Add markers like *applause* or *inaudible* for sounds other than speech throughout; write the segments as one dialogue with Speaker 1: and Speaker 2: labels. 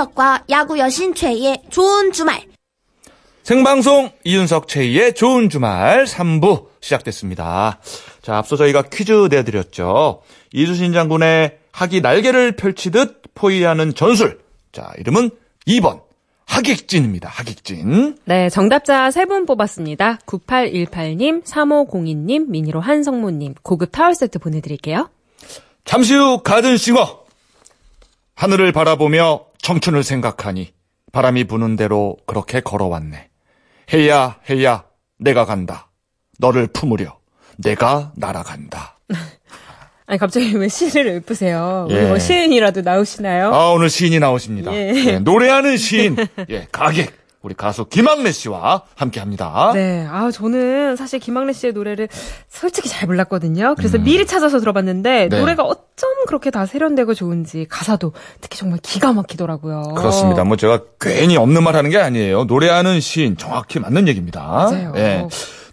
Speaker 1: 이윤석과 야구 여신 최희의 좋은 주말.
Speaker 2: 생방송 이윤석 최희의 좋은 주말 3부 시작됐습니다. 자, 앞서 저희가 퀴즈 내드렸죠. 이수신 장군의 학이 날개를 펼치듯 포위하는 전술. 자, 이름은 2번. 하객진입니다. 하객진.
Speaker 3: 네, 정답자 3분 뽑았습니다. 9818님, 3502님, 미니로 한성모님, 고급 타월 세트 보내드릴게요.
Speaker 2: 잠시 후 가든싱어. 하늘을 바라보며 청춘을 생각하니 바람이 부는 대로 그렇게 걸어왔네. 해야, 해야, 내가 간다. 너를 품으려. 내가 날아간다. *laughs*
Speaker 3: 아니, 갑자기 왜 시를 읊으세요?
Speaker 2: 예.
Speaker 3: 우리 뭐 시인이라도 나오시나요?
Speaker 2: 아, 오늘 시인이 나오십니다.
Speaker 3: 예.
Speaker 2: 예, 노래하는 시인, 예, 가객, 우리 가수 김학래 씨와 함께 합니다.
Speaker 3: 네, 아, 저는 사실 김학래 씨의 노래를 솔직히 잘 몰랐거든요. 그래서
Speaker 2: 음.
Speaker 3: 미리 찾아서 들어봤는데,
Speaker 2: 네.
Speaker 3: 노래가 어쩜 그렇게 다 세련되고 좋은지, 가사도 특히 정말 기가 막히더라고요.
Speaker 2: 그렇습니다. 뭐 제가 괜히 없는 말 하는 게 아니에요. 노래하는 시인 정확히 맞는 얘기입니다.
Speaker 3: 맞아요.
Speaker 2: 예.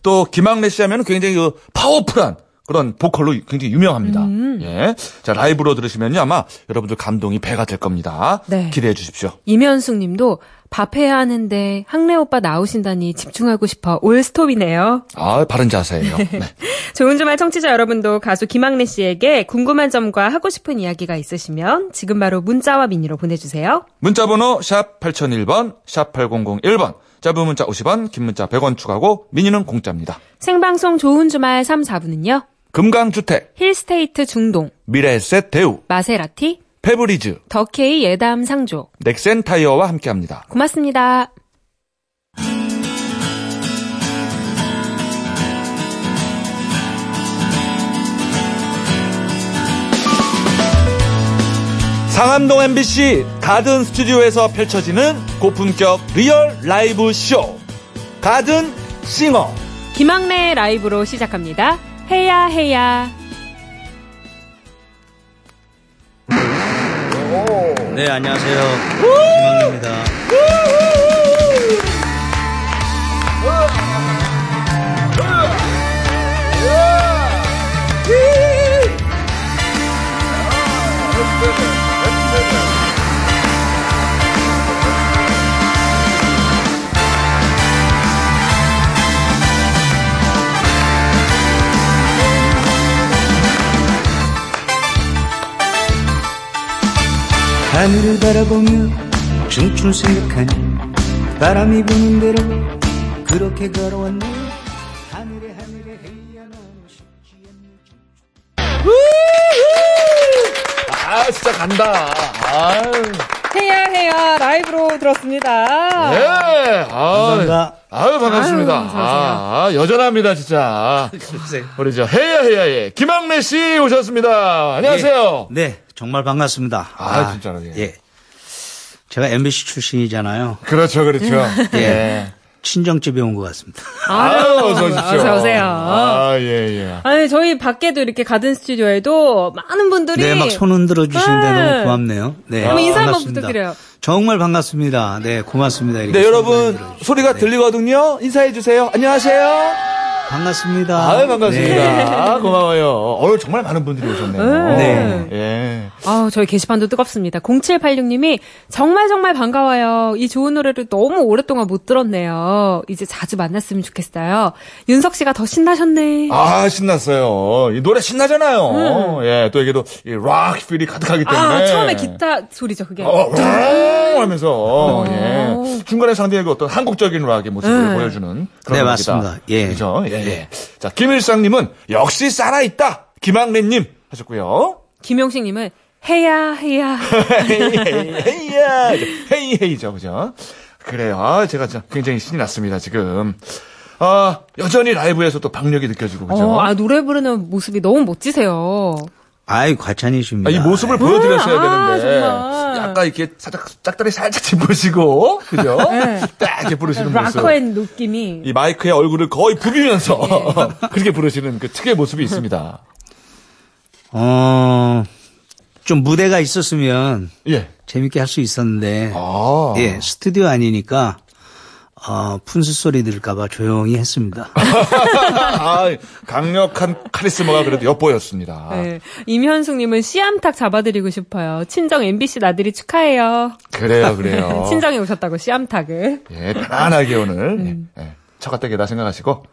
Speaker 2: 또 김학래 씨 하면 굉장히 그 파워풀한 그런 보컬로 굉장히 유명합니다.
Speaker 3: 음.
Speaker 2: 예. 자, 라이브로 들으시면요. 아마 여러분들 감동이 배가 될 겁니다.
Speaker 3: 네.
Speaker 2: 기대해 주십시오.
Speaker 3: 이면숙 님도 밥 해야 하는데 학래 오빠 나오신다니 집중하고 싶어 올스톱이네요.
Speaker 2: 아, 바른 자세예요. *laughs* 네.
Speaker 3: 좋은 주말 청취자 여러분도 가수 김학래 씨에게 궁금한 점과 하고 싶은 이야기가 있으시면 지금 바로 문자와 미니로 보내주세요.
Speaker 2: 문자 번호 샵 8001번, 샵 8001번. 짧은 문자 50원, 긴 문자 100원 추가고 미니는 공짜입니다.
Speaker 3: 생방송 좋은 주말 3, 4부는요.
Speaker 2: 금강주택,
Speaker 3: 힐스테이트 중동,
Speaker 2: 미래에셋 대우,
Speaker 3: 마세라티,
Speaker 2: 페브리즈,
Speaker 3: 더케이 예담 상조.
Speaker 2: 넥센 타이어와 함께합니다.
Speaker 3: 고맙습니다.
Speaker 2: 상암동 MBC 가든 스튜디오에서 펼쳐지는 고품격 리얼 라이브 쇼 가든 싱어
Speaker 3: 김학래 라이브로 시작합니다. 해야 해야.
Speaker 4: 네, 안녕하세요. 김학래입니다. 하늘을 바라보며 춤출 생각하니 바람이 부는 대로 그렇게 걸어왔네 하늘에 하늘에 헤야 나는 쉽지 않네
Speaker 2: 아 진짜 간다. 아유.
Speaker 3: 해야 해야 라이브로 들었습니다.
Speaker 2: 네. 아,
Speaker 4: 감사합니다.
Speaker 2: 아유 반갑습니다.
Speaker 3: 아유.
Speaker 2: 아, 아, 여전합니다 진짜. *laughs* 우리 저 해야 해야의 김학래 씨 오셨습니다. 안녕하세요.
Speaker 4: 네, 정말 반갑습니다.
Speaker 2: 아, 진짜로, 예.
Speaker 4: 예. 제가 MBC 출신이잖아요.
Speaker 2: 그렇죠 그렇죠
Speaker 4: 예.
Speaker 2: 예.
Speaker 4: 친정집에 온 것 같습니다.
Speaker 2: 아유 어서 오십시오
Speaker 3: 어서 오세요.
Speaker 2: 아 예 예
Speaker 3: 아니, 저희 밖에도 이렇게 가든 스튜디오에도 많은 분들이.
Speaker 4: 네, 막 손 흔들어 주시는데
Speaker 3: 네.
Speaker 4: 너무 고맙네요. 네.
Speaker 3: 한번 인사 한번. 부탁드려요.
Speaker 4: 정말 반갑습니다. 네, 고맙습니다. 이렇게 네손
Speaker 2: 여러분. 소리가
Speaker 4: 네.
Speaker 2: 들리거든요 인사해 주세요 안녕하세요
Speaker 4: 반갑습니다.
Speaker 2: 아유 반갑습니다.
Speaker 4: 네.
Speaker 2: 아, 고마워요. 오늘 정말 많은 분들이 오셨네요.
Speaker 4: 네.
Speaker 2: 예.
Speaker 3: 아, 저희 게시판도 뜨겁습니다. 0786님이 정말 정말 반가워요. 이 좋은 노래를 너무 오랫동안 못 들었네요. 이제 자주 만났으면 좋겠어요. 윤석 씨가 더 신나셨네.
Speaker 2: 아 신났어요. 이 노래 신나잖아요. 예. 또 이게도 이락 필이 가득하기 때문에.
Speaker 3: 아, 처음에 기타 소리죠, 그게.
Speaker 2: 어, 랑 하면서 예.
Speaker 3: 어.
Speaker 2: 중간에 상대에게 어떤 한국적인 락의 모습을
Speaker 3: 네.
Speaker 2: 보여주는 그런
Speaker 4: 네. 맞습니다. 예.
Speaker 2: 그죠? 예. 예. 자 김일상님은 역시 살아있다. 김학래님 하셨고요.
Speaker 3: 김용식님은 해야, 해야. *laughs*
Speaker 2: 헤이 헤이 헤이죠 그죠 그래요 아 제가 굉장히 신이 났습니다 지금 아 여전히 라이브에서 또 박력이 느껴지고 그죠
Speaker 3: 어, 아, 노래 부르는 모습이 너무 멋지세요.
Speaker 4: 아이, 과찬이십니다.
Speaker 2: 아, 이 모습을 보여드렸어야
Speaker 3: 아,
Speaker 2: 되는데
Speaker 3: 정말.
Speaker 2: 약간 이렇게 살짝 짝다리 살짝 짚으시고 그죠 *laughs* 딱 이렇게 부르시는 모습
Speaker 3: 락커의 느낌이.
Speaker 2: 이 마이크에 얼굴을 거의 부비면서 *laughs* 그렇게 부르시는 그 특유의 모습이 있습니다
Speaker 4: 어, 좀 무대가 있었으면
Speaker 2: 예
Speaker 4: 재밌게 할 수 있었는데,
Speaker 2: 아.
Speaker 4: 예, 스튜디오 아니니까, 어, 푼수 소리 들을까봐 조용히 했습니다. *laughs*
Speaker 2: 아, 강력한 카리스마가 그래도 엿보였습니다.
Speaker 3: 네. 임현숙님은 씨암탉 잡아드리고 싶어요. 친정 MBC 나들이 축하해요.
Speaker 2: 그래요, 그래요. *laughs*
Speaker 3: 친정에 오셨다고 씨암탉을.
Speaker 2: 예, 편안하게 오늘
Speaker 3: 음.
Speaker 2: 예, 예, 처가댁이다 생각하시고.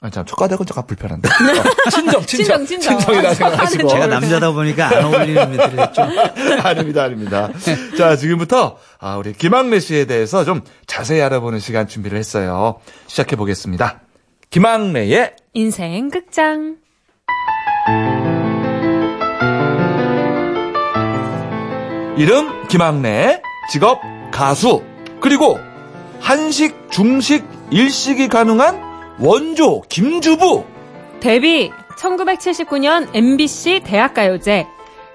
Speaker 2: 아, 참, 첫가댁은 조금 불편한데. 어, *laughs* 친정, 친정,
Speaker 3: 친정, 친정.
Speaker 2: 친정이다 생각하시고.
Speaker 4: 제가 남자다 보니까 안 어울리는 멘트를 했죠. *laughs*
Speaker 2: 아닙니다, 아닙니다. 자, 지금부터, 아, 우리 김학래 씨에 대해서 좀 자세히 알아보는 시간 준비를 했어요. 시작해 보겠습니다. 김학래의
Speaker 3: 인생 극장.
Speaker 2: 이름 김학래, 직업 가수, 그리고 한식, 중식, 일식이 가능한 원조 김주부.
Speaker 3: 데뷔 1979년 MBC 대학가요제.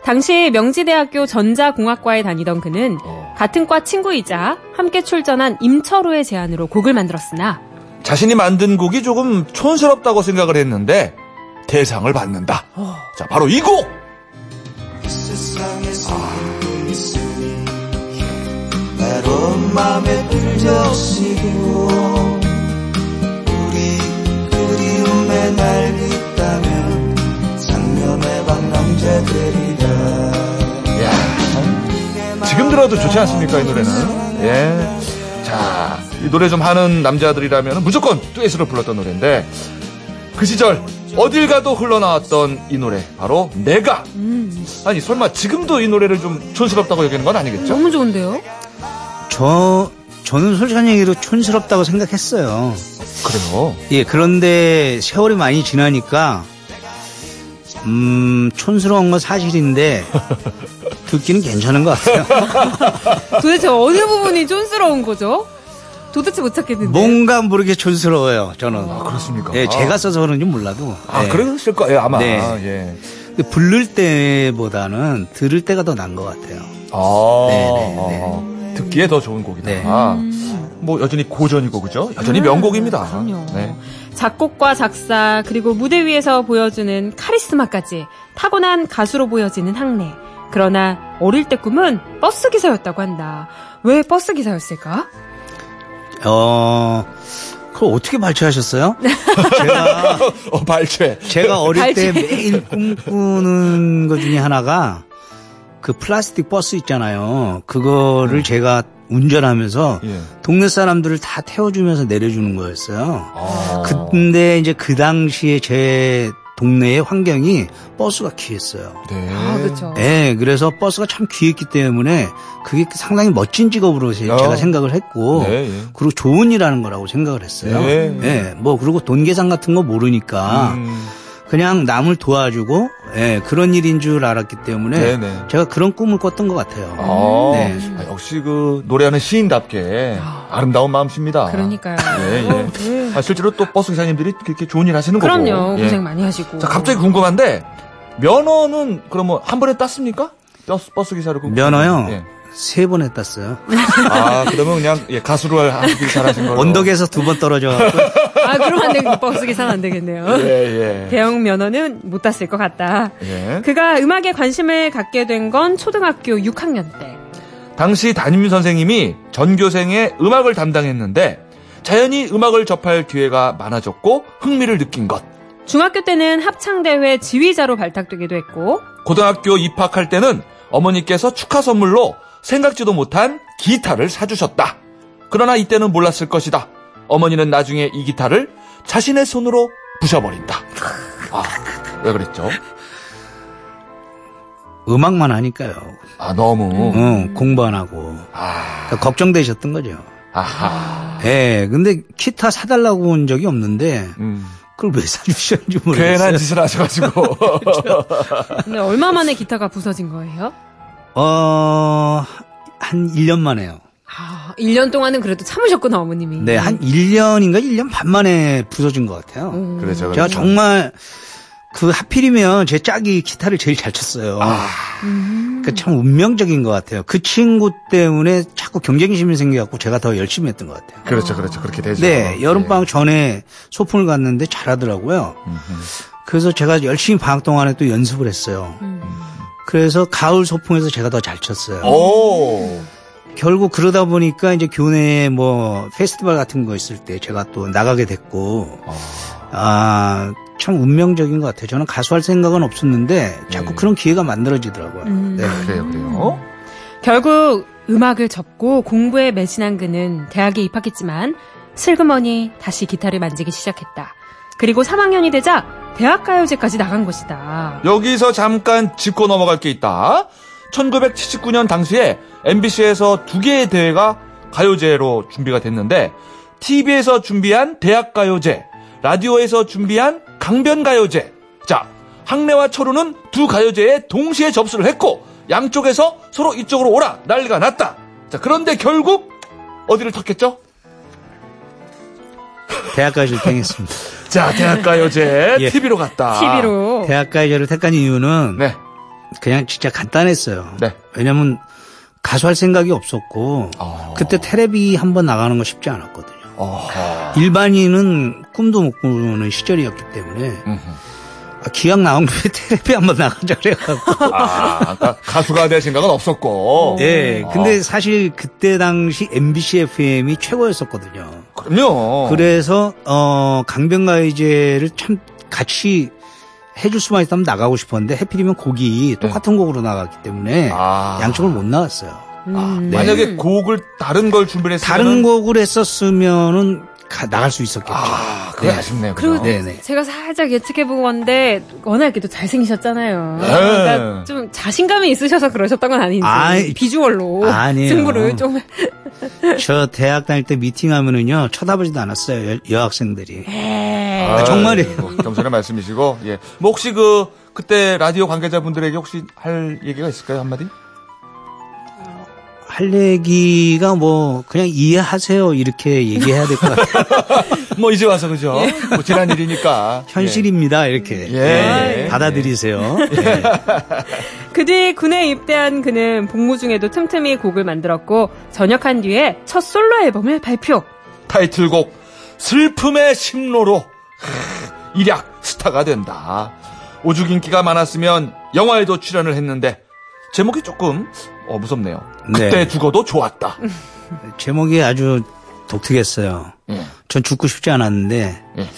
Speaker 3: 당시 명지대학교 전자공학과에 다니던 그는
Speaker 2: 어.
Speaker 3: 같은 과 친구이자 함께 출전한 임철호의 제안으로 곡을 만들었으나
Speaker 2: 자신이 만든 곡이 조금 촌스럽다고 생각을 했는데 대상을 받는다. 자, 바로 이 곡!
Speaker 5: 외
Speaker 2: 들어도 좋지 않습니까, 이 노래는? 예. 자, 이 노래 좀 하는 남자들이라면 무조건 듀엣으로 불렀던 노래인데, 그 시절, 어딜 가도 흘러나왔던 이 노래, 바로 내가. 아니, 설마 지금도 이 노래를 좀 촌스럽다고 여기는 건 아니겠죠?
Speaker 3: 너무 좋은데요?
Speaker 4: 저, 저는 솔직한 얘기로 촌스럽다고 생각했어요.
Speaker 2: 그래요.
Speaker 4: 예, 그런데 세월이 많이 지나니까, 음, 촌스러운 건 사실인데, *laughs* 듣기는 괜찮은 것 같아요. *laughs*
Speaker 3: 도대체 어느 부분이 촌스러운 거죠? 도대체 못 찾겠는데.
Speaker 4: 뭔가 모르게 촌스러워요, 저는.
Speaker 2: 아, 그렇습니까?
Speaker 4: 예, 제가 써서 그런지 몰라도.
Speaker 2: 아,
Speaker 4: 예.
Speaker 2: 그랬을 거예요, 아마.
Speaker 4: 네.
Speaker 2: 예.
Speaker 4: 근데 부를 때보다는 들을 때가 더 나은 것 같아요.
Speaker 2: 아,
Speaker 4: 네, 네,
Speaker 2: 아, 듣기에 더 좋은 곡이다.
Speaker 4: 네.
Speaker 2: 아, 뭐 여전히 고전이고 그죠? 여전히 명곡입니다.
Speaker 3: 그럼요.
Speaker 2: 네.
Speaker 3: 작곡과 작사 그리고 무대 위에서 보여주는 카리스마까지 타고난 가수로 보여지는 학래. 그러나 어릴 때 꿈은 버스 기사였다고 한다. 왜 버스 기사였을까?
Speaker 4: 어, 그걸 어떻게 발췌하셨어요? 제가, *laughs*
Speaker 2: 어, 발췌.
Speaker 4: 제가 어릴 때
Speaker 3: 발췌.
Speaker 4: 매일 꿈꾸는 것 중에 하나가 그 플라스틱 버스 있잖아요. 그거를 제가 운전하면서
Speaker 2: 예.
Speaker 4: 동네 사람들을 다 태워주면서 내려주는 거였어요.
Speaker 2: 아.
Speaker 4: 근데 이제 그 당시에 제 동네의 환경이 버스가 귀했어요.
Speaker 2: 네.
Speaker 3: 아, 그렇죠.
Speaker 4: 예, 그래서 버스가 참 귀했기 때문에 그게 상당히 멋진 직업으로 제-
Speaker 2: 어.
Speaker 4: 제가 생각을 했고,
Speaker 2: 네, 예.
Speaker 4: 그리고 좋은 일하는 거라고 생각을 했어요.
Speaker 2: 네.
Speaker 4: 예, 뭐, 그리고 돈 계산 같은 거 모르니까,
Speaker 2: 음,
Speaker 4: 그냥 남을 도와주고, 예, 그런 일인 줄 알았기 때문에,
Speaker 2: 네네.
Speaker 4: 제가 그런 꿈을 꿨던 것 같아요.
Speaker 2: 아,
Speaker 4: 네.
Speaker 2: 아, 역시 그 노래하는 시인답게 아름다운 마음씨입니다.
Speaker 3: 그러니까요.
Speaker 2: 예, 예. 아, 실제로 또 버스 기사님들이 그렇게 좋은 일 하시는 거고.
Speaker 3: 그럼요.
Speaker 2: 예.
Speaker 3: 고생 많이 하시고.
Speaker 2: 자, 갑자기 궁금한데 면허는 그러면 한 번에 땄습니까? 버스, 버스 기사를 그-
Speaker 4: 면허요?
Speaker 2: 예.
Speaker 4: 세번 했었어요.
Speaker 2: 아, 그러면 그냥 예, 가수로 하길 잘하신 걸로.
Speaker 4: 언덕에서 두 번 떨어져갖고,
Speaker 3: 아, 그럼 안 되겠네. 버스 기사는 안 되겠네요.
Speaker 2: 예, 예.
Speaker 3: 대형 면허는 못 땄을 것 같다.
Speaker 2: 예.
Speaker 3: 그가 음악에 관심을 갖게 된 건 초등학교 6학년 때.
Speaker 2: 당시 담임 선생님이 전교생의 음악을 담당했는데 자연히 음악을 접할 기회가 많아졌고 흥미를 느낀 것.
Speaker 3: 중학교 때는 합창대회 지휘자로 발탁되기도 했고,
Speaker 2: 고등학교 입학할 때는 어머니께서 축하 선물로 생각지도 못한 기타를 사주셨다. 그러나 이때는 몰랐을 것이다. 어머니는 나중에 이 기타를 자신의 손으로 부셔버린다. 아, 왜 그랬죠?
Speaker 4: 음악만 하니까요.
Speaker 2: 아, 너무.
Speaker 4: 응, 공부 안 하고.
Speaker 2: 아,
Speaker 4: 그러니까 걱정되셨던 거죠.
Speaker 2: 아하.
Speaker 4: 예, 근데 기타 사달라고 온 적이 없는데,
Speaker 2: 음.
Speaker 4: 그걸 왜 사주셨는지 모르겠어요.
Speaker 2: 괜한 짓을 하셔가지고. *laughs*
Speaker 3: 근데 얼마 만에 기타가 부서진 거예요?
Speaker 4: 어, 한 1년 만에요.
Speaker 3: 아, 1년 동안은 그래도 참으셨구나, 어머님이.
Speaker 4: 네, 한 1년인가 1년 반 만에 부서진 것 같아요.
Speaker 3: 음.
Speaker 2: 그렇죠.
Speaker 4: 제가
Speaker 2: 그렇죠.
Speaker 4: 정말 그 하필이면 제 짝이 기타를 제일 잘 쳤어요.
Speaker 2: 아.
Speaker 4: 그참 운명적인 것 같아요. 그 친구 때문에 자꾸 경쟁심이 생겨갖고 제가 더 열심히 했던 것 같아요.
Speaker 2: 그렇죠, 그렇죠. 그렇게 되죠.
Speaker 4: 네,
Speaker 2: 예.
Speaker 4: 여름방학 전에 소풍을 갔는데 잘하더라고요.
Speaker 2: 음흠.
Speaker 4: 그래서 제가 열심히 방학 동안에 또 연습을 했어요.
Speaker 3: 음.
Speaker 4: 그래서 가을 소풍에서 제가 더 잘 쳤어요.
Speaker 2: 오.
Speaker 4: 결국 그러다 보니까 이제 교내 뭐 페스티벌 같은 거 있을 때 제가 또 나가게 됐고 아 참 운명적인 것 같아요. 저는 가수할 생각은 없었는데 자꾸
Speaker 2: 네.
Speaker 4: 그런 기회가 만들어지더라고요.
Speaker 3: 음.
Speaker 4: 네.
Speaker 2: 그래요, 그래요.
Speaker 3: 결국 음악을 접고 공부에 매진한 그는 대학에 입학했지만 슬그머니 다시 기타를 만지기 시작했다. 그리고 3학년이 되자 대학가요제까지 나간 것이다.
Speaker 2: 여기서 잠깐 짚고 넘어갈 게 있다. 1979년 당시에 MBC에서 두 개의 대회가 가요제로 준비가 됐는데 TV에서 준비한 대학가요제, 라디오에서 준비한 강변가요제. 자, 학내와 철우는 두 가요제에 동시에 접수를 했고 양쪽에서 서로 이쪽으로 오라 난리가 났다. 자, 그런데 결국 어디를 탔겠죠?
Speaker 4: 대학가요제를 땡했습니다.
Speaker 2: 자, 대학가요제 *laughs*
Speaker 4: 예.
Speaker 2: TV로 갔다.
Speaker 3: TV로.
Speaker 4: 대학가요제를 택한 이유는
Speaker 2: 네.
Speaker 4: 그냥 진짜 간단했어요.
Speaker 2: 네.
Speaker 4: 왜냐면 가수할 생각이 없었고
Speaker 2: 어.
Speaker 4: 그때 테레비 한 번 나가는 거 쉽지 않았거든요.
Speaker 2: 어허.
Speaker 4: 일반인은 꿈도 못 꾸는 시절이었기 때문에
Speaker 2: 음흠.
Speaker 4: 아, 기왕 나온 김에 *laughs* 테레비 한번 나가자 그래갖고
Speaker 2: 아, 그러니까 가수가 될 생각은 없었고.
Speaker 4: 예, 근데 사실 그때 당시 MBC FM이 최고였었거든요.
Speaker 2: 그럼요.
Speaker 4: 그래서 어 강변가요제를 참 같이 해줄 수만 있다면 나가고 싶었는데 해필이면 곡이 똑같은 곡으로 나갔기 때문에
Speaker 2: 아.
Speaker 4: 양쪽을 못 나갔어요.
Speaker 2: 아,
Speaker 3: 음.
Speaker 2: 만약에 곡을 다른 걸 준비를 했으면
Speaker 4: 다른 곡을 했었으면은 가- 나갈 수 있었겠죠.
Speaker 2: 아, 그게
Speaker 4: 네.
Speaker 2: 아쉽네요.
Speaker 3: 그리고?
Speaker 4: 네네.
Speaker 3: 제가 살짝 예측해본 건데 워낙 이렇게 또 잘생기셨잖아요.
Speaker 2: 네.
Speaker 3: 그러니까 좀 자신감이 있으셔서 그러셨던 건 아닌지
Speaker 4: 아이,
Speaker 3: 비주얼로
Speaker 4: 아니에요.
Speaker 3: 승부를 좀
Speaker 4: 저 대학 다닐 때 미팅하면은요 쳐다보지도 않았어요 여, 학생들이
Speaker 2: 아,
Speaker 4: 정말이에요.
Speaker 2: 뭐 겸손의 말씀이시고, 예. 뭐 혹시 그, 그때 라디오 관계자분들에게 혹시 할 얘기가 있을까요, 한마디?
Speaker 4: 할 얘기가 뭐 그냥 이해하세요 이렇게 얘기해야 될 것 같아요. *laughs*
Speaker 2: 뭐 이제 와서 그죠? 뭐 지난 일이니까.
Speaker 4: 현실입니다 이렇게
Speaker 2: 예.
Speaker 4: 네,
Speaker 2: 예.
Speaker 4: 받아들이세요. 네.
Speaker 3: 그뒤 군에 입대한 그는 복무 중에도 틈틈이 곡을 만들었고 전역한 뒤에 첫 솔로 앨범을 발표.
Speaker 2: 예. 타이틀곡, 슬픔의 심로로, 크, 일약 스타가 된다. 오죽 인기가 많았으면 영화에도 출연을 했는데, 제목이 조금, 어, 무섭네요. 그때
Speaker 4: 네.
Speaker 2: 죽어도 좋았다.
Speaker 4: 제목이 아주 독특했어요.
Speaker 2: 예.
Speaker 4: 전 죽고 싶지 않았는데
Speaker 2: 예.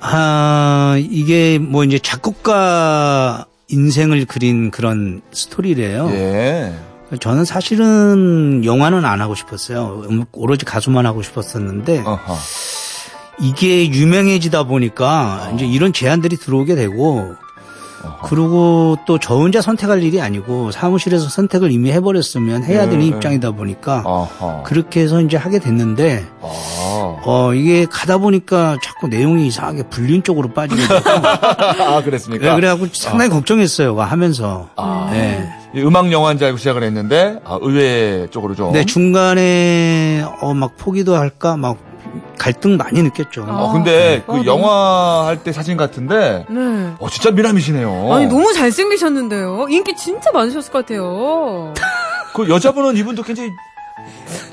Speaker 4: 아 이게 뭐 이제 작곡가 인생을 그린 그런 스토리래요.
Speaker 2: 예.
Speaker 4: 저는 사실은 영화는 안 하고 싶었어요. 음, 오로지 가수만 하고 싶었었는데
Speaker 2: 어허.
Speaker 4: 이게 유명해지다 보니까 이제 이런 제안들이 들어오게 되고 그리고 또 저 혼자 선택할 일이 아니고 사무실에서 선택을 이미 해버렸으면 해야 되는
Speaker 2: 네.
Speaker 4: 입장이다 보니까
Speaker 2: 어허.
Speaker 4: 그렇게 해서 이제 하게 됐는데
Speaker 2: 어.
Speaker 4: 어 이게 가다 보니까 자꾸 내용이 이상하게 불륜 쪽으로 빠지게 되고 *laughs*
Speaker 2: 아, 그랬습니까?
Speaker 4: 네, 그래갖고 상당히 걱정했어요 하면서
Speaker 2: 아.
Speaker 4: 네.
Speaker 2: 이 음악 영화인 줄 알고 시작을 했는데, 아, 의외 쪽으로 좀.
Speaker 4: 네 중간에 어 막 포기도 할까 막 갈등 많이 느꼈죠.
Speaker 2: 어, 근데
Speaker 3: 아,
Speaker 2: 그
Speaker 3: 너무-
Speaker 2: 영화 할 때 사진 같은데,
Speaker 3: 네.
Speaker 2: 어, 진짜 미남이시네요.
Speaker 3: 아니 너무 잘생기셨는데요. 인기 진짜 많으셨을 것 같아요.
Speaker 2: 그 여자분은 이분도 굉장히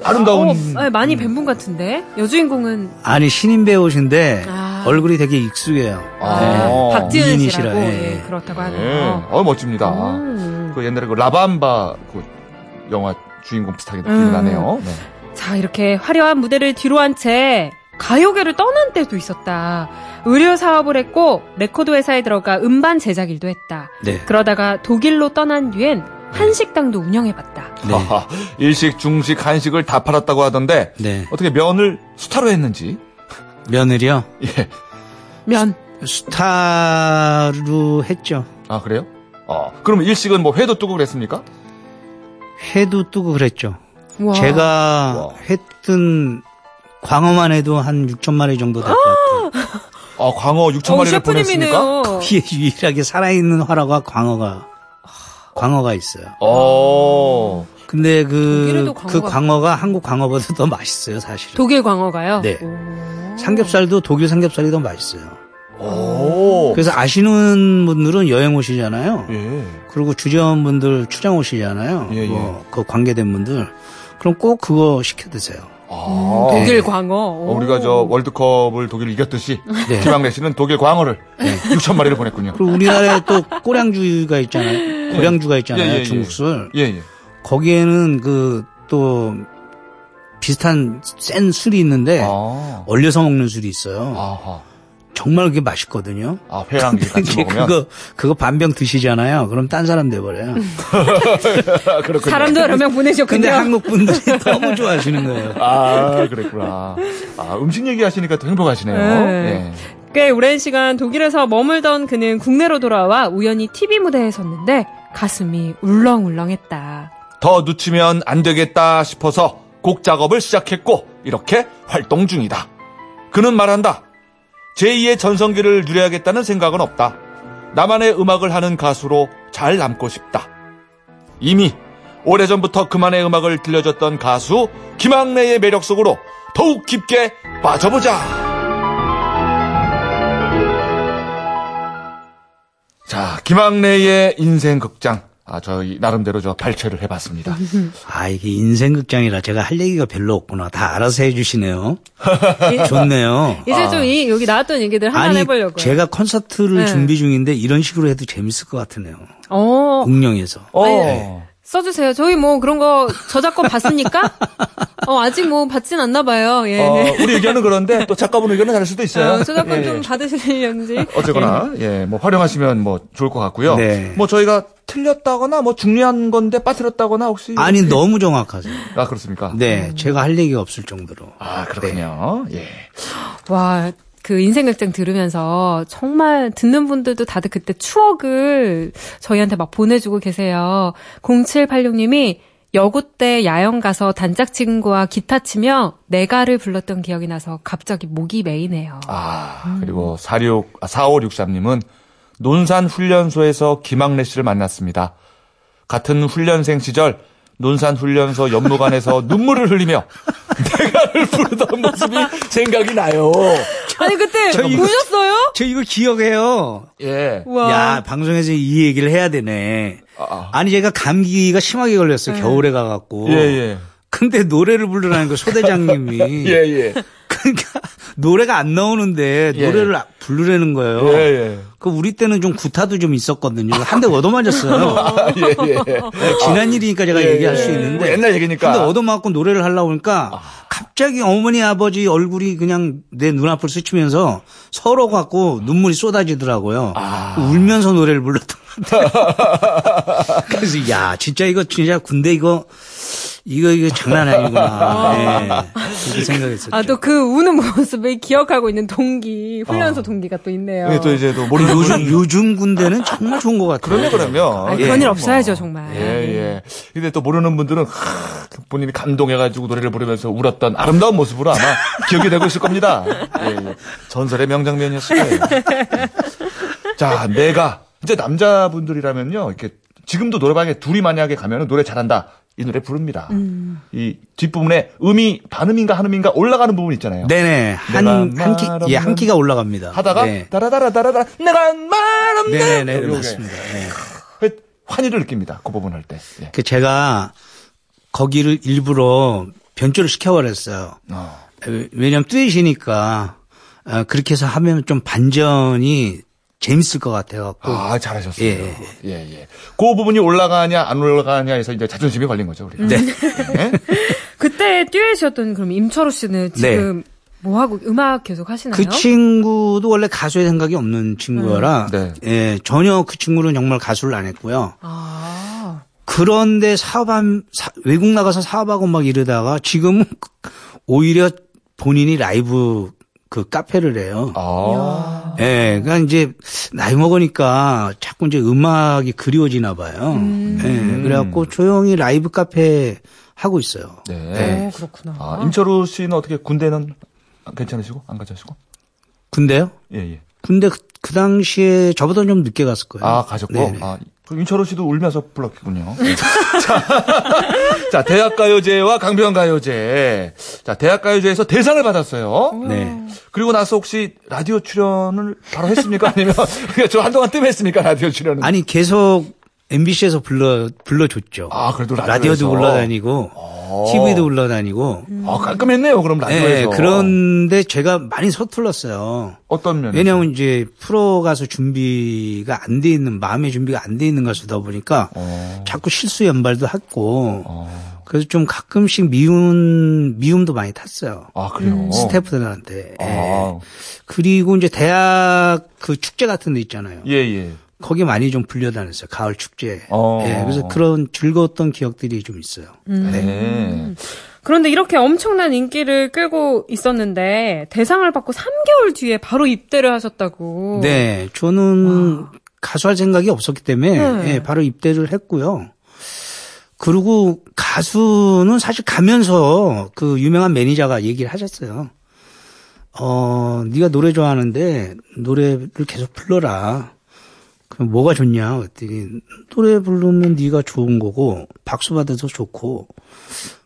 Speaker 2: 아름다운.
Speaker 3: 어, 네, 많이 뵌 분 같은데 여주인공은
Speaker 4: 아니 신인 배우신데
Speaker 3: 아.
Speaker 4: 얼굴이 되게 익숙해요.
Speaker 2: 아.
Speaker 3: 네, 박지은 씨라고
Speaker 4: 예,
Speaker 3: 예,
Speaker 4: 예.
Speaker 3: 그렇다고
Speaker 2: 예.
Speaker 3: 하네요.
Speaker 2: 어, 멋집니다.
Speaker 3: 음.
Speaker 2: 그 옛날에 그 라밤바 그 영화 주인공 비슷하게 느낌이
Speaker 3: 음.
Speaker 2: 나네요. 네.
Speaker 3: 자, 이렇게 화려한 무대를 뒤로 한 채 가요계를 떠난 때도 있었다. 의료 사업을 했고 레코드 회사에 들어가 음반 제작 일도 했다.
Speaker 4: 네.
Speaker 3: 그러다가 독일로 떠난 뒤엔 한식당도 운영해봤다.
Speaker 4: 네.
Speaker 2: 하하, 일식, 중식, 한식을 다 팔았다고 하던데
Speaker 4: 네.
Speaker 2: 어떻게 면을 수타로 했는지.
Speaker 4: 며느리요. *laughs*
Speaker 2: 예.
Speaker 3: 면.
Speaker 4: 스타로 했죠.
Speaker 2: 아 그래요? 어. 그럼 일식은 뭐 회도 뜨고 그랬습니까?
Speaker 4: 회도 뜨고 그랬죠.
Speaker 3: 와.
Speaker 4: 제가
Speaker 2: 와.
Speaker 4: 했던 광어만 해도 한 6천 마리 정도 될 것 같아요.
Speaker 2: 아 광어 6천
Speaker 3: 어,
Speaker 2: 마리를 보냈습니까?
Speaker 4: 거기에 유일하게 살아있는 화라가 광어가 광어가 있어요.
Speaker 2: 어.
Speaker 4: 근데 그, 그
Speaker 3: 광어가-
Speaker 4: 광어가 한국 광어보다 더 맛있어요, 사실은.
Speaker 3: 독일 광어가요?
Speaker 4: 네.
Speaker 3: 오.
Speaker 4: 삼겹살도 독일 삼겹살이 더 맛있어요.
Speaker 2: 오.
Speaker 4: 그래서 아시는 분들은 여행 오시잖아요.
Speaker 2: 예.
Speaker 4: 그리고 주재원분들 출장 오시잖아요.
Speaker 2: 예, 예.
Speaker 4: 뭐, 그 관계된 분들. 그럼 꼭 그거 시켜 드세요.
Speaker 2: 아.
Speaker 3: 독일 광어.
Speaker 2: 어,
Speaker 3: 오.
Speaker 2: 우리가 저 월드컵을 독일 이겼듯이
Speaker 4: 네.
Speaker 2: 김학래 씨는 독일 광어를 6천 마리를 보냈군요.
Speaker 4: 그리고 우리나라에 또 꼬량주가 있잖아요. 고량주가 있잖아요.
Speaker 2: 예, 예, 예.
Speaker 4: 중국술.
Speaker 2: 예, 예.
Speaker 4: 거기에는 그 또 비슷한 센 술이 있는데
Speaker 2: 아.
Speaker 4: 얼려서 먹는 술이 있어요.
Speaker 2: 아하.
Speaker 4: 정말 그게 맛있거든요.
Speaker 2: 아, 회랑 *laughs* 같이 먹으면.
Speaker 4: 그거 그거 반병 드시잖아요. 그럼 딴 사람 돼 버려요. *laughs*
Speaker 2: 그렇군요.
Speaker 3: 사람도 여러 명 보내셨군요.
Speaker 4: 근데 한국 분들이 *laughs* 너무 좋아하시는 거예요.
Speaker 2: 아, 그랬구나. 아, 음식 얘기하시니까 또 행복하시네요.
Speaker 3: 네. 꽤 오랜 시간 독일에서 머물던 그는 국내로 돌아와 우연히 TV 무대에 섰는데 가슴이 울렁울렁했다.
Speaker 2: 더 늦추면 안 되겠다 싶어서 곡 작업을 시작했고 이렇게 활동 중이다. 그는 말한다. 제2의 전성기를 누려야겠다는 생각은 없다. 나만의 음악을 하는 가수로 잘 남고 싶다. 이미 오래전부터 그만의 음악을 들려줬던 가수 김학래의 매력 속으로 더욱 깊게 빠져보자. 자, 김학래의 인생 극장. 아, 저희 나름대로 저 발췌를 해봤습니다. *laughs*
Speaker 4: 아 이게 인생 극장이라 제가 할 얘기가 별로 없구나. 다 알아서 해주시네요. *laughs* 좋네요.
Speaker 3: 이제 좀이 여기 나왔던 얘기들 하나
Speaker 4: 아니
Speaker 3: 해보려고요.
Speaker 4: 제가 콘서트를
Speaker 3: 네.
Speaker 4: 준비 중인데 이런 식으로 해도 재밌을 것 같으네요.
Speaker 3: 어,
Speaker 4: 공룡에서.
Speaker 2: 어.
Speaker 3: 써주세요. 저희 뭐 그런 거 저작권 받습니까? *laughs* 어, 아직 뭐 받진 않나 봐요. 예.
Speaker 2: 어, 우리 의견은 그런데 또 작가분 의견은 다를 수도 있어요.
Speaker 3: 어, 저작권
Speaker 2: 예,
Speaker 3: 좀
Speaker 2: 예.
Speaker 3: 받으시려는지.
Speaker 2: 어쨌거나 예, 뭐 활용하시면 뭐 좋을 것 같고요.
Speaker 4: 네.
Speaker 2: 뭐 저희가 틀렸다거나 뭐 중요한 건데 빠뜨렸다거나 혹시
Speaker 4: 아니 너무 정확하세요.
Speaker 2: 아 그렇습니까?
Speaker 4: 네, 제가 할 얘기가 없을 정도로.
Speaker 2: 아 그렇군요. 예.
Speaker 3: 와, 그 인생극장 들으면서 정말 듣는 분들도 다들 그때 추억을 저희한테 막 보내주고 계세요. 0786님이 여고 때 야영 가서 단짝 친구와 기타 치며 내가를 불렀던 기억이 나서 갑자기 목이 메이네요.
Speaker 2: 아 그리고 46 아, 4563님은 논산 훈련소에서 김학래 씨를 만났습니다. 같은 훈련생 시절 논산 훈련소 연무관에서 *laughs* 눈물을 흘리며 내가를 부르던 모습이 생각이 나요.
Speaker 3: 아니 그때
Speaker 4: 저 이거-
Speaker 3: 보셨어요?
Speaker 4: 저 이거 기억해요.
Speaker 2: 예.
Speaker 3: 와.
Speaker 4: 야 방송에서 이 얘기를 해야 되네.
Speaker 2: 아, 아.
Speaker 4: 아니 제가 감기가 심하게 걸렸어요. 겨울에 가갖고.
Speaker 2: 예, 예.
Speaker 4: 근데 노래를 부르라는 거 *laughs* 소대장님이.
Speaker 2: 예, 예.
Speaker 4: 그러니까 *laughs* 노래가 안 나오는데
Speaker 2: 예.
Speaker 4: 노래를 아- 부르라는 거예요.
Speaker 2: 예, 예.
Speaker 4: 그 우리 때는 좀 구타도 좀 있었거든요. 한 대 얻어맞았어요. *laughs*
Speaker 2: 예, 예.
Speaker 4: 지난 일이니까 제가
Speaker 2: 예,
Speaker 4: 얘기할
Speaker 2: 예.
Speaker 4: 수 있는데.
Speaker 2: 옛날 얘기니까.
Speaker 4: 근데 얻어맞고 노래를 하려고 하니까 갑자기 어머니 아버지 얼굴이 그냥 내 눈앞을 스치면서 서로 갖고 눈물이 쏟아지더라고요. 울면서 노래를 불렀던 것 같아요. *laughs* 그래서 야 진짜 이거 진짜 군대 이거 이거 이거 장난 아니구나. *laughs* 네. 그렇게 생각했었죠.
Speaker 3: 아, 또 그 우는 모습을 기억하고 있는 동기, 훈련소 동기가 또 있네요.
Speaker 2: 이게 또 이제 또 모르
Speaker 4: 그리고 요즘 요즘 군대는 정말 좋은 것 같아요.
Speaker 2: 그러면 그러면
Speaker 3: 아,
Speaker 2: 예.
Speaker 3: 그런 일 없어야죠, 정말.
Speaker 2: 예, 예. 근데 또 모르는 분들은 하, 본인이 감동해가지고 노래를 부르면서 울었던 아름다운 모습으로 아마 기억이 되고 있을 겁니다. 예, 예. 전설의 명장면이었을 거예요. 자, 내가 이제 남자분들이라면요, 이렇게 지금도 노래방에 둘이 만약에 가면은 노래 잘한다. 이 노래 부릅니다. 이 뒷부분에 음이 반음인가 한음인가 올라가는 부분 있잖아요.
Speaker 4: 네네 한
Speaker 2: 한키말
Speaker 4: 예, 한 키가 올라갑니다.
Speaker 2: 하다가
Speaker 4: 네.
Speaker 2: 따라따라따라따라 내가 말 없는
Speaker 4: 네네네
Speaker 2: 요게
Speaker 4: 맞습니다. 네.
Speaker 2: 환희를 느낍니다. 그 부분 할 때. 예.
Speaker 4: 그 제가 거기를 일부러 변조를 시켜버렸어요.
Speaker 2: 어.
Speaker 4: 왜냐하면 듀엣이니까 어, 그렇게 해서 하면 좀 반전이 재밌을 것 같아갖고
Speaker 2: 아, 잘하셨어요.
Speaker 4: 예,
Speaker 2: 예, 예. 그 부분이 올라가냐, 안 올라가냐 해서 이제 자존심이 걸린 거죠, 우리가.
Speaker 4: 네.
Speaker 2: 예?
Speaker 3: 그때 듀엣이었던 그럼 임철호 씨는 지금 뭐 하고 음악 계속 하시나요?
Speaker 4: 그 친구도 원래 가수의 생각이 없는 친구라
Speaker 2: 네.
Speaker 4: 예, 전혀 그 친구는 정말 가수를 안 했고요.
Speaker 3: 아.
Speaker 4: 그런데 사업한 사- 외국 나가서 사업하고 막 이러다가 지금은 오히려 본인이 라이브 그 카페를 해요.
Speaker 2: 아.
Speaker 4: 예, 그러니까 이제 나이 먹으니까 자꾸 이제 음악이 그리워지나 봐요. 예, 그래갖고 조용히 라이브 카페 하고 있어요.
Speaker 2: 네.
Speaker 3: 어, 그렇구나.
Speaker 2: 아, 임철우 씨는 어떻게 군대는 괜찮으시고? 안 가셨고?
Speaker 4: 근데요?
Speaker 2: 예, 예.
Speaker 4: 근데 그, 그 당시에 저보다 좀 늦게 갔을 거예요.
Speaker 2: 아, 가셨고?
Speaker 4: 네네.
Speaker 2: 아, 그럼 임철우 씨도 울면서 불렀겠군요. 네. *laughs* 자, *laughs* 자, 대학가요제와 강변가요제. 자, 대학가요제에서 대상을 받았어요.
Speaker 4: 네.
Speaker 2: 그리고 나서 혹시 라디오 출연을 바로 했습니까? 아니면 *laughs* 저 한동안 뜸했습니까? 라디오 출연은?
Speaker 4: 아니 계속 MBC에서 불러 불러줬죠.
Speaker 2: 아, 그래도 라디오에서.
Speaker 4: 라디오도 불러다니고 TV도 불러다니고.
Speaker 2: 아, 깔끔했네요. 그럼
Speaker 4: 예,
Speaker 2: 라디오에서.
Speaker 4: 그런데 제가 많이 서툴렀어요.
Speaker 2: 어떤 면?
Speaker 4: 왜냐하면 이제 프로 가수 준비가 안 돼 있는 마음의 준비가 안 돼 있는 가수다 보니까
Speaker 2: 어.
Speaker 4: 자꾸 실수 연발도 했고
Speaker 2: 어.
Speaker 4: 그래서 좀 가끔씩 미운 미움도 많이 탔어요.
Speaker 2: 아, 그래요.
Speaker 4: 스태프들한테. 예.
Speaker 2: 아.
Speaker 4: 그리고 이제 대학 그 축제 같은 데 있잖아요.
Speaker 2: 예, 예.
Speaker 4: 거기 많이 좀 불려다녔어요. 가을 축제.
Speaker 2: 어.
Speaker 4: 예, 그래서 그런 즐거웠던 기억들이 좀 있어요.
Speaker 2: 네.
Speaker 3: 그런데 이렇게 엄청난 인기를 끌고 있었는데 대상을 받고 3개월 뒤에 바로 입대를 하셨다고.
Speaker 4: 네, 저는 가수할 생각이 없었기 때문에
Speaker 3: 네.
Speaker 4: 예, 바로 입대를 했고요. 그리고 가수는 사실 가면서 그 유명한 매니저가 얘기를 하셨어요. 어, 네가 노래 좋아하는데 노래를 계속 불러라. 그럼 뭐가 좋냐? 그랬더니 노래 부르면 네가 좋은 거고 박수 받아도 좋고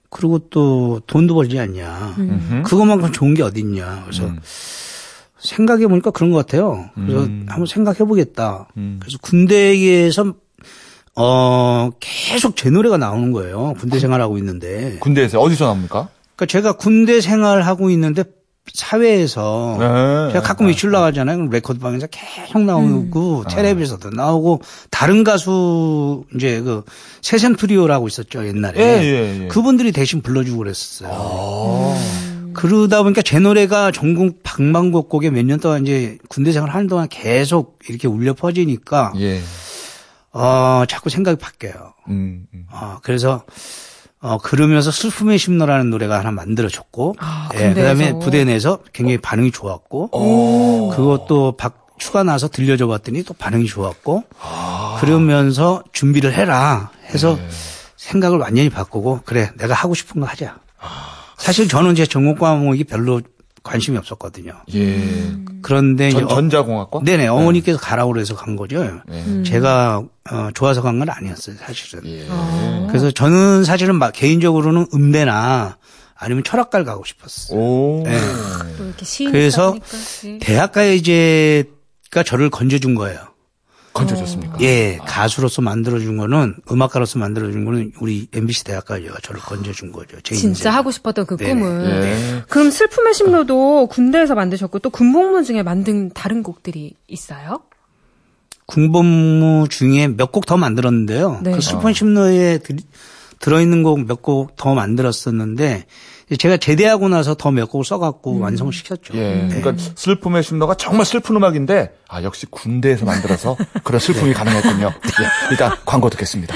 Speaker 4: 그리고 또 돈도 벌지 않냐. 그것만큼 좋은 게 어딨냐. 그래서 생각해 보니까 그런 것 같아요. 그래서 한번 생각해 보겠다. 그래서 군대에서 어 계속 제 노래가 나오는 거예요. 군대 생활하고 있는데.
Speaker 2: 군대에서 어디서 나옵니까?
Speaker 4: 그러니까 제가 군대 생활하고 있는데 사회에서
Speaker 2: 네.
Speaker 4: 제가 가끔 외출 나가잖아요. 그럼 레코드방에서 계속 나오고 텔레비에서도 나오고 다른 가수 이제 그 세샘 트리오라고 있었죠 옛날에.
Speaker 2: 예, 예, 예.
Speaker 4: 그분들이 대신 불러주고 그랬었어요.
Speaker 2: 아.
Speaker 4: 그러다 보니까 제 노래가 전국 방방곡곡에 몇 년 동안 이제 군대 생활 하는 동안 계속 이렇게 울려 퍼지니까
Speaker 2: 예.
Speaker 4: 어 자꾸 생각이 바뀌어요.
Speaker 2: 음, 음.
Speaker 4: 어 그래서 어 그러면서 슬픔의 심노라는 노래가 하나 만들어졌고
Speaker 3: 아,
Speaker 4: 예, 그 다음에
Speaker 3: 군대에서.
Speaker 4: 부대 내에서 굉장히 반응이 좋았고
Speaker 2: 오.
Speaker 4: 그것도 박 추가 나서 들려줘 봤더니 또 반응이 좋았고
Speaker 2: 아.
Speaker 4: 그러면서 준비를 해라 해서
Speaker 2: 네.
Speaker 4: 생각을 완전히 바꾸고 그래 내가 하고 싶은 거 하자.
Speaker 2: 아.
Speaker 4: 사실 저는 제 전공 과목이 별로 관심이 없었거든요.
Speaker 2: 예.
Speaker 4: 그런데 이제
Speaker 2: 전, 전자공학과?
Speaker 4: 네네 어머니께서 가라고 그래서 간 거죠.
Speaker 2: 네.
Speaker 4: 제가 어, 좋아서 간 건 아니었어요 사실은.
Speaker 2: 예.
Speaker 4: 그래서 저는 사실은 막 개인적으로는 음대나 아니면 철학과를 가고 싶었어요.
Speaker 2: 오.
Speaker 4: 네. 그래서 대학가에 이제가 저를 건져준 거예요.
Speaker 2: 건져줬습니까?
Speaker 4: 예, 가수로서 만들어준 거는 음악가로서 만들어준 거는 우리 MBC 대학가가 저를 건져준 거죠. 제
Speaker 3: 진짜
Speaker 4: 인생.
Speaker 3: 하고 싶었던 그
Speaker 4: 네네.
Speaker 3: 꿈을.
Speaker 2: 예.
Speaker 3: 그럼 슬픔의 심로도 군대에서 만드셨고 또 군복무 중에 만든 다른 곡들이 있어요?
Speaker 4: 군복무 중에 몇 곡 더 만들었는데요.
Speaker 3: 네.
Speaker 4: 그 슬픈 심노에 들, 들어있는 곡 몇 곡 더 만들었었는데 제가 제대하고 나서 더 몇 곡을 써갖고 완성시켰죠.
Speaker 2: 예.
Speaker 4: 네.
Speaker 2: 그러니까 슬픔의 심노가 정말 슬픈 음악인데 아 역시 군대에서 만들어서 그런 슬픔이
Speaker 4: 네.
Speaker 2: 가능했군요. 예. 일단 광고 듣겠습니다.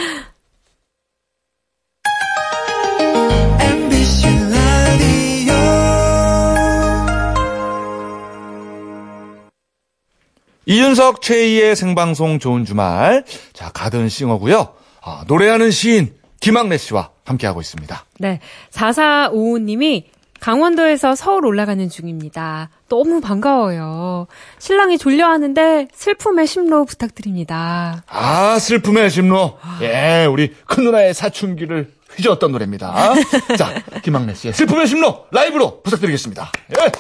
Speaker 2: 이윤석 최희의 생방송 좋은 주말. 자, 가든 싱어고요. 아, 노래하는 시인 김학래 씨와 함께하고 있습니다.
Speaker 3: 네. 4455님이 강원도에서 서울 올라가는 중입니다. 너무 반가워요. 신랑이 졸려하는데 슬픔의 심로 부탁드립니다.
Speaker 2: 아, 슬픔의 심로. 예, 우리 큰 누나의 사춘기를 휘저었던 노래입니다. *laughs* 자, 김학래 씨의 슬픔의 심로 라이브로 부탁드리겠습니다. 예.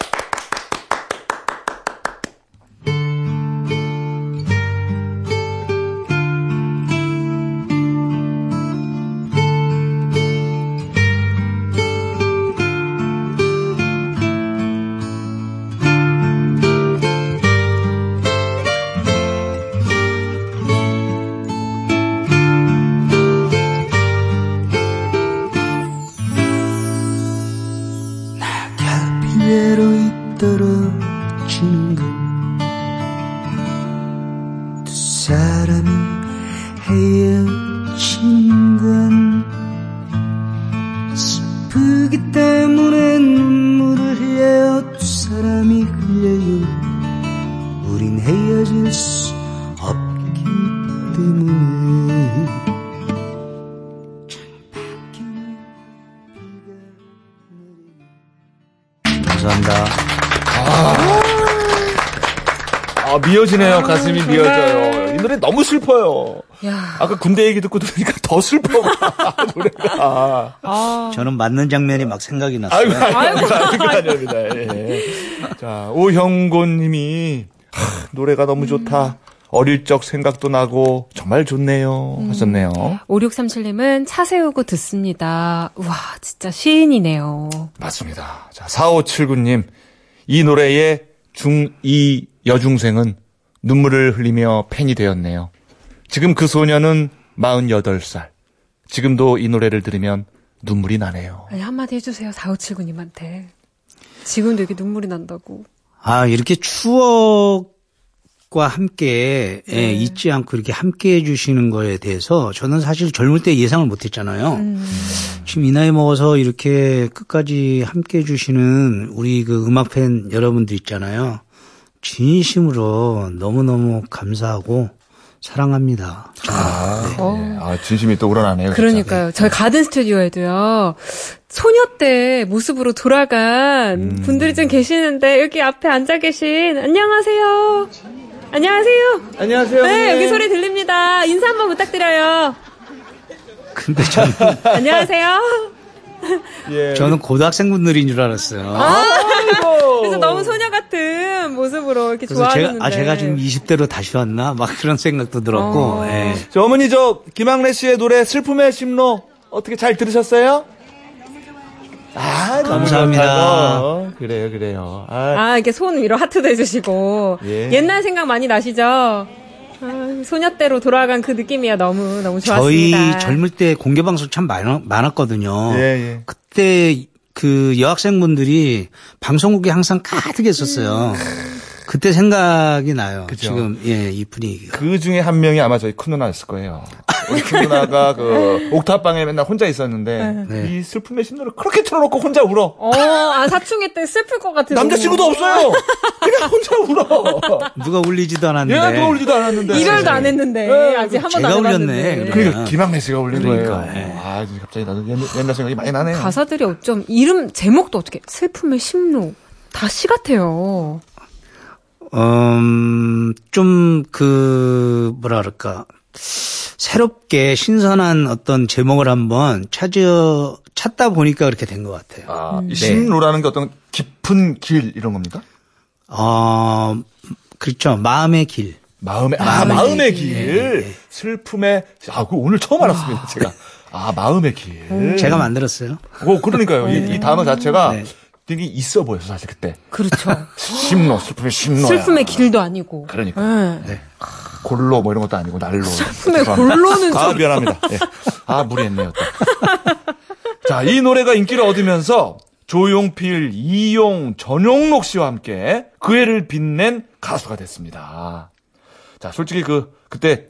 Speaker 2: 가슴이 미어져요. 이 노래 너무 슬퍼요.
Speaker 3: 야.
Speaker 2: 아까 군대 얘기 듣고 들으니까 더 슬퍼. *laughs* 노래가.
Speaker 3: 아.
Speaker 4: 저는 맞는 장면이 막 생각이 났어요.
Speaker 2: 아이고, 아이고, 아이고, 아닙니다. 예. 자, 오형곤 님이, 하, 노래가 너무 좋다. 어릴 적 생각도 나고 정말 좋네요. 하셨네요.
Speaker 3: 5637님은 차 세우고 듣습니다. 우와, 진짜 시인이네요.
Speaker 2: 맞습니다. 자, 4579님. 이 노래의 중2 여중생은 눈물을 흘리며 팬이 되었네요. 지금 그 소녀는 48살. 지금도 이 노래를 들으면 눈물이 나네요.
Speaker 3: 아니, 한마디 해주세요. 4579님한테. 지금도 이렇게 눈물이 난다고.
Speaker 4: 아, 이렇게 추억과 함께 예, 잊지 않고 이렇게 함께 해주시는 거에 대해서 저는 사실 젊을 때 예상을 못 했잖아요. 지금 이 나이 먹어서 이렇게 끝까지 함께 해주시는 우리 그 음악 팬 여러분들 있잖아요. 진심으로 너무너무 감사하고 사랑합니다.
Speaker 2: 아,
Speaker 3: 어.
Speaker 2: 예. 아, 진심이 또 우러나네요. 진짜.
Speaker 3: 그러니까요. 저희 가든 스튜디오에도요. 소녀 때 모습으로 돌아간 분들이 좀 계시는데 여기 앞에 앉아 계신 안녕하세요. 안녕하세요.
Speaker 2: 안녕하세요.
Speaker 3: 네, 여기 소리 들립니다. 인사 한번 부탁드려요.
Speaker 4: 근데 저는,
Speaker 3: 안녕하세요. *laughs*
Speaker 2: 예.
Speaker 4: 저는 고등학생분들인 줄 알았어요.
Speaker 2: 아이고.
Speaker 3: 그래서 너무 소녀 같은 모습으로 이렇게
Speaker 4: 그래서 제가,
Speaker 3: 좋아하셨는데.
Speaker 4: 아, 제가 지금 20대로 다시 왔나? 막 그런 생각도 들었고,
Speaker 3: 어.
Speaker 4: 예.
Speaker 2: 저 어머니 저 김학래 씨의 노래 슬픔의 심로 어떻게 잘 들으셨어요? 아, 너무
Speaker 4: 감사합니다.
Speaker 2: 좋다고. 그래요, 그래요. 아,
Speaker 3: 아, 이렇게 손 위로 하트도 해주시고.
Speaker 2: 예.
Speaker 3: 옛날 생각 많이 나시죠? 아, 소녀 때로 돌아간 그 느낌이야. 너무, 너무
Speaker 4: 저희
Speaker 3: 좋았습니다.
Speaker 4: 젊을 때 공개 방송 참 많, 많았 거든요.
Speaker 2: 예, 예.
Speaker 4: 그때 그 여학생분들이 방송국에 항상 가득 했었어요. 그때 생각이 나요.
Speaker 2: 그죠.
Speaker 4: 지금 예, 이 분위기가.
Speaker 2: 그 중에 한 명이 아마 저희 큰 누나였을 거예요. 우리 큰 누나가 그 옥탑방에 맨날 혼자 있었는데
Speaker 4: 네.
Speaker 2: 이 슬픔의 심로를 그렇게 틀어놓고 혼자 울어.
Speaker 3: 어, 아, 사춘기 때 슬플 것 같아서.
Speaker 2: 남자친구도 없어요. 그냥 혼자 울어.
Speaker 4: 누가 울리지도 않았는데.
Speaker 2: 얘가 누가 울지도 않았는데.
Speaker 3: 이별도 안 했는데.
Speaker 2: 네,
Speaker 3: 아직 한 번도
Speaker 4: 제가
Speaker 3: 안
Speaker 4: 울렸네.
Speaker 2: 그러니까 김학래 씨가 울린
Speaker 4: 그러니까,
Speaker 2: 거예요.
Speaker 4: 예.
Speaker 2: 아, 갑자기 나도 옛날, 옛날 생각이 많이 나네요.
Speaker 3: 가사들이 어쩜, 이름, 제목도 어떻게, 슬픔의 심로. 다시 같아요.
Speaker 4: 음, 좀 그 뭐라 그럴까 새롭게 신선한 어떤 제목을 한번 찾아 찾다 보니까 그렇게 된 것 같아요.
Speaker 2: 아, 이 심로라는 게 어떤 깊은 길 이런 겁니까?
Speaker 4: 어, 그렇죠. 마음의 길.
Speaker 2: 마음의 아
Speaker 4: 마음의
Speaker 2: 마음의
Speaker 4: 길.
Speaker 2: 길,
Speaker 4: 예, 예.
Speaker 2: 슬픔의 아 그 오늘 처음 알았습니다 제가 아 마음의 길
Speaker 4: 제가 만들었어요.
Speaker 2: 오 그러니까요 이, 이 단어 자체가
Speaker 4: 네.
Speaker 2: 되게 있어 보여서 사실 그때
Speaker 3: 그렇죠. *laughs*
Speaker 2: 심로 슬픔의 심로야
Speaker 3: 슬픔의 길도 아니고.
Speaker 2: 그러니까.
Speaker 3: 네.
Speaker 2: 골로 뭐 이런 것도 아니고 날로
Speaker 3: 슬픔의 골로는
Speaker 2: 아
Speaker 3: 좀.
Speaker 2: 미안합니다 예. 아 무리했네요 *laughs* 자이 노래가 인기를 얻으면서 조용필, 이용, 전용록 씨와 함께 그 해를 빛낸 가수가 됐습니다. 자, 솔직히 그 그때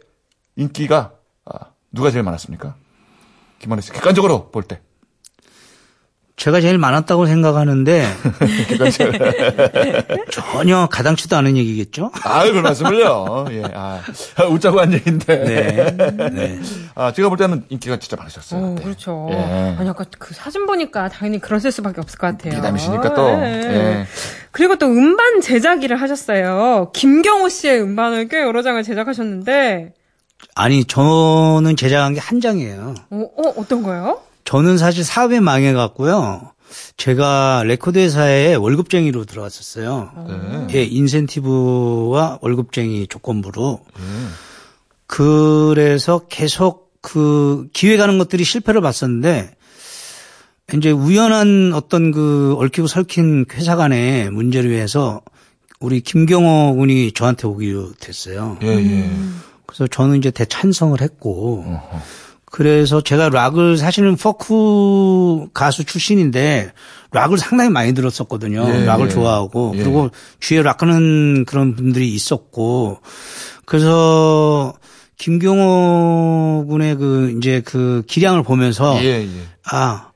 Speaker 2: 인기가 아, 누가 제일 많았습니까? 김한혜 씨 객관적으로 볼 때.
Speaker 4: 제가 제일 많았다고 생각하는데. *laughs* *laughs* 전혀 가당치도 않은 얘기겠죠?
Speaker 2: 아유, 별 말씀을요. 예. 아, 웃자고 한 얘기인데.
Speaker 4: 네. 네.
Speaker 2: 아, 제가 볼 때는 인기가 진짜 많으셨어요.
Speaker 3: 어,
Speaker 2: 그때.
Speaker 3: 그렇죠.
Speaker 2: 예.
Speaker 3: 아니, 아까 그 사진 보니까 당연히 그러실 수밖에 없을 것 같아요.
Speaker 2: 미남이시니까 또.
Speaker 3: 네.
Speaker 2: 예.
Speaker 3: 그리고 또 음반 제작일을 하셨어요. 김경호 씨의 음반을 꽤 여러 장을 제작하셨는데,
Speaker 4: 아니 저는 제작한 게 한 장이에요.
Speaker 3: 어, 어 어떤 거요?
Speaker 4: 저는 사실 사업에 망해갖고요. 제가 레코드 회사에 월급쟁이로 들어갔었어요.
Speaker 2: 네.
Speaker 4: 예, 인센티브와 월급쟁이 조건부로. 그래서 계속 그 기획하는 것들이 실패를 봤었는데, 이제 우연한 어떤 그 얽히고 설킨 회사 간의 문제로 해서 우리 김경호 군이 저한테 오기로 됐어요.
Speaker 2: 예, 예.
Speaker 4: 그래서 저는 이제 대찬성을 했고, 그래서 제가 락을 사실은 포크 가수 출신인데 락을 상당히 많이 들었었거든요.
Speaker 2: 예,
Speaker 4: 락을
Speaker 2: 예.
Speaker 4: 좋아하고
Speaker 2: 예.
Speaker 4: 그리고 주위에 락하는 그런 분들이 있었고 그래서 김경호 군의 그 이제 그 기량을 보면서
Speaker 2: 예, 예.
Speaker 4: 아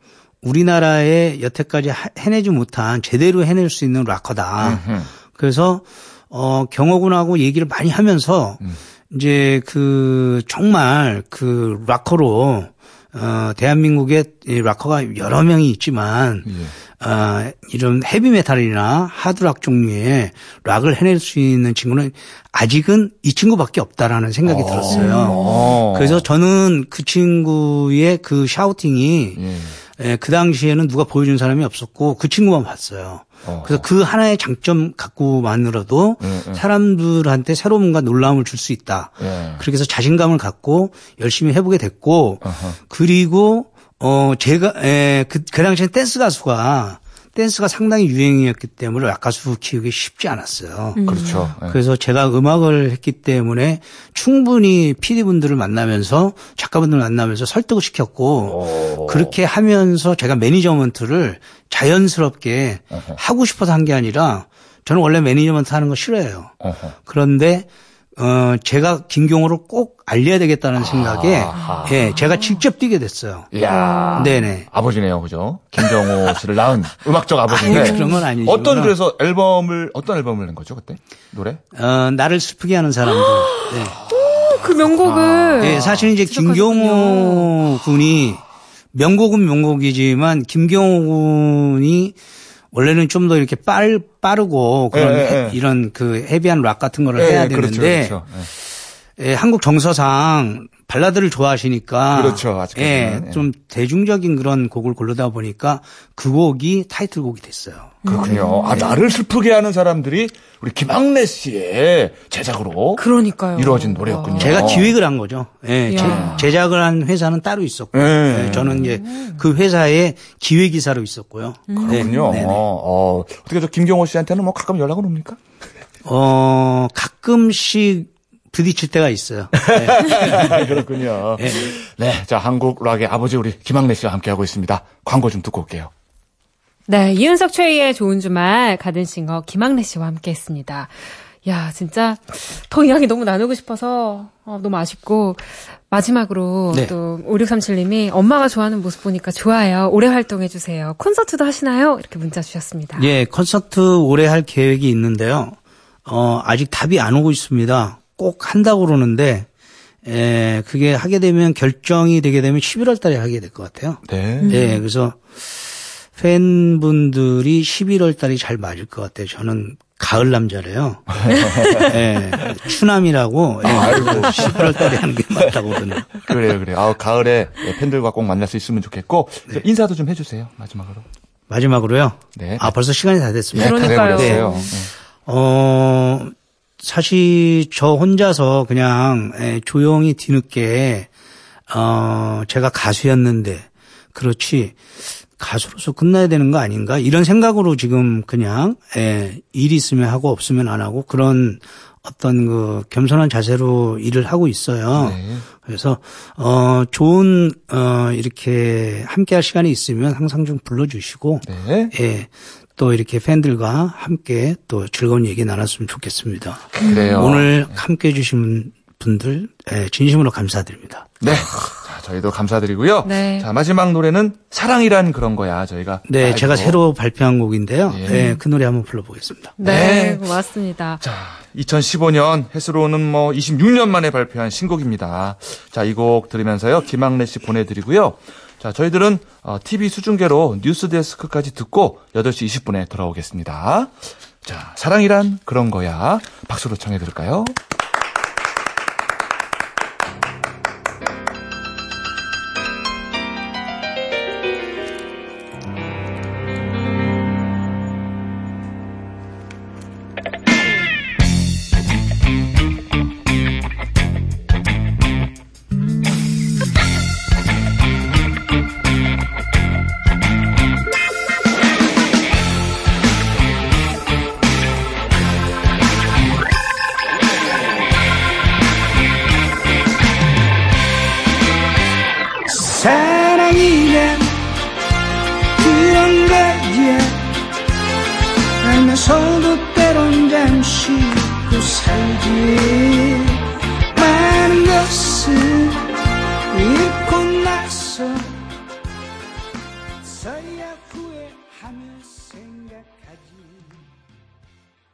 Speaker 4: 우리나라에 여태까지 하- 해내지 못한 제대로 해낼 수 있는 락커다.
Speaker 2: 음흠.
Speaker 4: 그래서 어 경호 군하고 얘기를 많이 하면서
Speaker 2: 음.
Speaker 4: 이제 그 정말 그 락커로 어 대한민국에 이 락커가 여러 명이 있지만
Speaker 2: 예.
Speaker 4: 어 이런 헤비 메탈이나 하드 락 종류의 락을 해낼 수 있는 친구는 아직은 이 친구밖에 없다라는 생각이 들었어요.
Speaker 2: 어.
Speaker 4: 그래서 저는 그 친구의 그 샤우팅이
Speaker 2: 예.
Speaker 4: 예, 그 당시에는 누가 보여준 사람이 없었고 그 친구만 봤어요.
Speaker 2: 어.
Speaker 4: 그래서 그 하나의 장점 갖고만으로도
Speaker 2: 음, 음.
Speaker 4: 사람들한테 새로운 뭔가 놀라움을 줄 수 있다.
Speaker 2: 예.
Speaker 4: 그렇게 해서 자신감을 갖고 열심히 해보게 됐고
Speaker 2: 어허.
Speaker 4: 그리고 어 제가 에, 그, 그 당시에 댄스 가수가 댄스가 상당히 유행이었기 때문에 락 가수 키우기 쉽지 않았어요.
Speaker 2: 그렇죠. 예.
Speaker 4: 그래서 제가 음악을 했기 때문에 충분히 PD분들을 만나면서 작가분들을 만나면서 설득을 시켰고
Speaker 2: 오.
Speaker 4: 그렇게 하면서 제가 매니저먼트를 자연스럽게 하고 싶어서 한 게 아니라 저는 원래 매니저먼트 하는 거 싫어해요.
Speaker 2: 어허.
Speaker 4: 그런데 어 제가 김경호를 꼭 알려야 되겠다는 생각에
Speaker 2: 아하.
Speaker 4: 예, 제가 직접 뛰게 됐어요.
Speaker 2: 이야.
Speaker 4: 네네.
Speaker 2: 아버지네요, 그죠? 김경호 *laughs* 씨를 낳은 음악적 아버지인데.
Speaker 4: 아니, 그런 건 아니지만.
Speaker 2: 어떤 그래서 앨범을 어떤 앨범을 낸 거죠 그때 노래?
Speaker 4: 어 나를 슬프게 하는 사람들. *gasps* 네.
Speaker 3: 그 명곡을.
Speaker 4: 네, 사실 이제 김경호 군이 명곡은 명곡이지만 김경호 군이 원래는 좀 더 이렇게 빠르, 빠르고 그런
Speaker 2: 예, 예,
Speaker 4: 해-
Speaker 2: 예.
Speaker 4: 이런 그 헤비한 락 같은 거를
Speaker 2: 예,
Speaker 4: 해야
Speaker 2: 예, 그렇죠,
Speaker 4: 되는데
Speaker 2: 그렇죠. 예.
Speaker 4: 예, 한국 정서상 발라드를 좋아하시니까
Speaker 2: 그렇죠, 아직까지는.
Speaker 4: 예,
Speaker 2: 예.
Speaker 4: 좀 대중적인 그런 곡을 고르다 보니까 그 곡이 타이틀곡이 됐어요.
Speaker 2: 그렇군요. 아 나를 슬프게 하는 사람들이 우리 김학래 씨의 제작으로
Speaker 3: 그러니까요.
Speaker 2: 이루어진 노래였군요.
Speaker 4: 제가 기획을 한 거죠. 예. 제, 작을한 회사는 따로 있었고,
Speaker 2: 예.
Speaker 4: 예, 저는 이제 그 회사의 기획이사로 있었고요.
Speaker 2: 그렇군요.
Speaker 4: 네, 네, 네.
Speaker 2: 어, 어, 어 떻게 저 김경호 씨한테는 뭐 가끔 연락은 옵니까?
Speaker 4: 어, 가끔씩 부딪힐 때가 있어요. 예. *laughs*
Speaker 2: 그렇군요. 네, 자 한국 락의 아버지 우리 김학래 씨와 함께 하고 있습니다. 광고 좀 듣고 올게요.
Speaker 3: 네, 이윤석 최희의 좋은 주말 가든싱어 김학래 씨와 함께했습니다. 야, 진짜 더 이야기 너무 나누고 싶어서 어, 너무 아쉽고 마지막으로
Speaker 4: 네.
Speaker 3: 또 5637님이 엄마가 좋아하는 모습 보니까 좋아요. 오래 활동해 주세요. 콘서트도 하시나요? 이렇게 문자 주셨습니다.
Speaker 4: 예, 콘서트 올해 할 계획이 있는데요. 어, 아직 답이 안 오고 있습니다. 꼭 한다고 그러는데, 에, 그게 하게 되면 결정이 되게 되면 11월 달에 하게 될 것 같아요.
Speaker 2: 네.
Speaker 4: 예, 그래서 팬분들이 11월 달이 잘 맞을 것 같아요. 저는 가을 남자래요. *laughs* 예, 추남이라고 예, 11월 달에 하는 게 맞다고 그러네요.
Speaker 2: 그래요, 그래요. 아 가을에 예, 팬들과 꼭 만날 수 있으면 좋겠고 저 인사도 좀 해주세요. 마지막으로.
Speaker 4: 마지막으로요.
Speaker 2: 네.
Speaker 4: 아, 벌써 시간이 다 됐습니다.
Speaker 3: 그러니까요.
Speaker 2: 다 돼버렸어요.
Speaker 3: 네.
Speaker 2: 네.
Speaker 4: 어, 사실 저 혼자서 그냥 에, 조용히 뒤늦게 어, 제가 가수였는데 그렇지 가수로서 끝나야 되는 거 아닌가 이런 생각으로 지금 그냥 에, 일 있으면 하고 없으면 안 하고 그런 어떤 그 겸손한 자세로 일을 하고 있어요.
Speaker 2: 네.
Speaker 4: 그래서 어 좋은 어 이렇게 함께 할 시간이 있으면 항상 좀 불러 주시고
Speaker 2: 네.
Speaker 4: 예. 또 이렇게 팬들과 함께 또 즐거운 얘기 나눴으면 좋겠습니다.
Speaker 2: 그래요.
Speaker 4: 오늘 함께 해주신 분들 예, 진심으로 감사드립니다.
Speaker 2: 네. 자, 저희도 감사드리고요.
Speaker 3: 네.
Speaker 2: 자, 마지막 노래는 사랑이란 그런 거야. 저희가.
Speaker 4: 네,
Speaker 2: 라이브로.
Speaker 4: 제가 새로 발표한 곡인데요.
Speaker 2: 예.
Speaker 4: 예, 그 노래 한번 불러보겠습니다.
Speaker 3: 네,
Speaker 2: 네.
Speaker 3: 고맙습니다.
Speaker 2: 자, 2015년 해수로는 뭐 26년 만에 발표한 신곡입니다. 자, 이 곡 들으면서요. 김학래 씨 보내드리고요. 자, 저희들은 어, TV 수중계로 뉴스 데스크까지 듣고 8시 20분에 돌아오겠습니다. 자, 사랑이란 그런 거야. 박수로 청해 들을까요?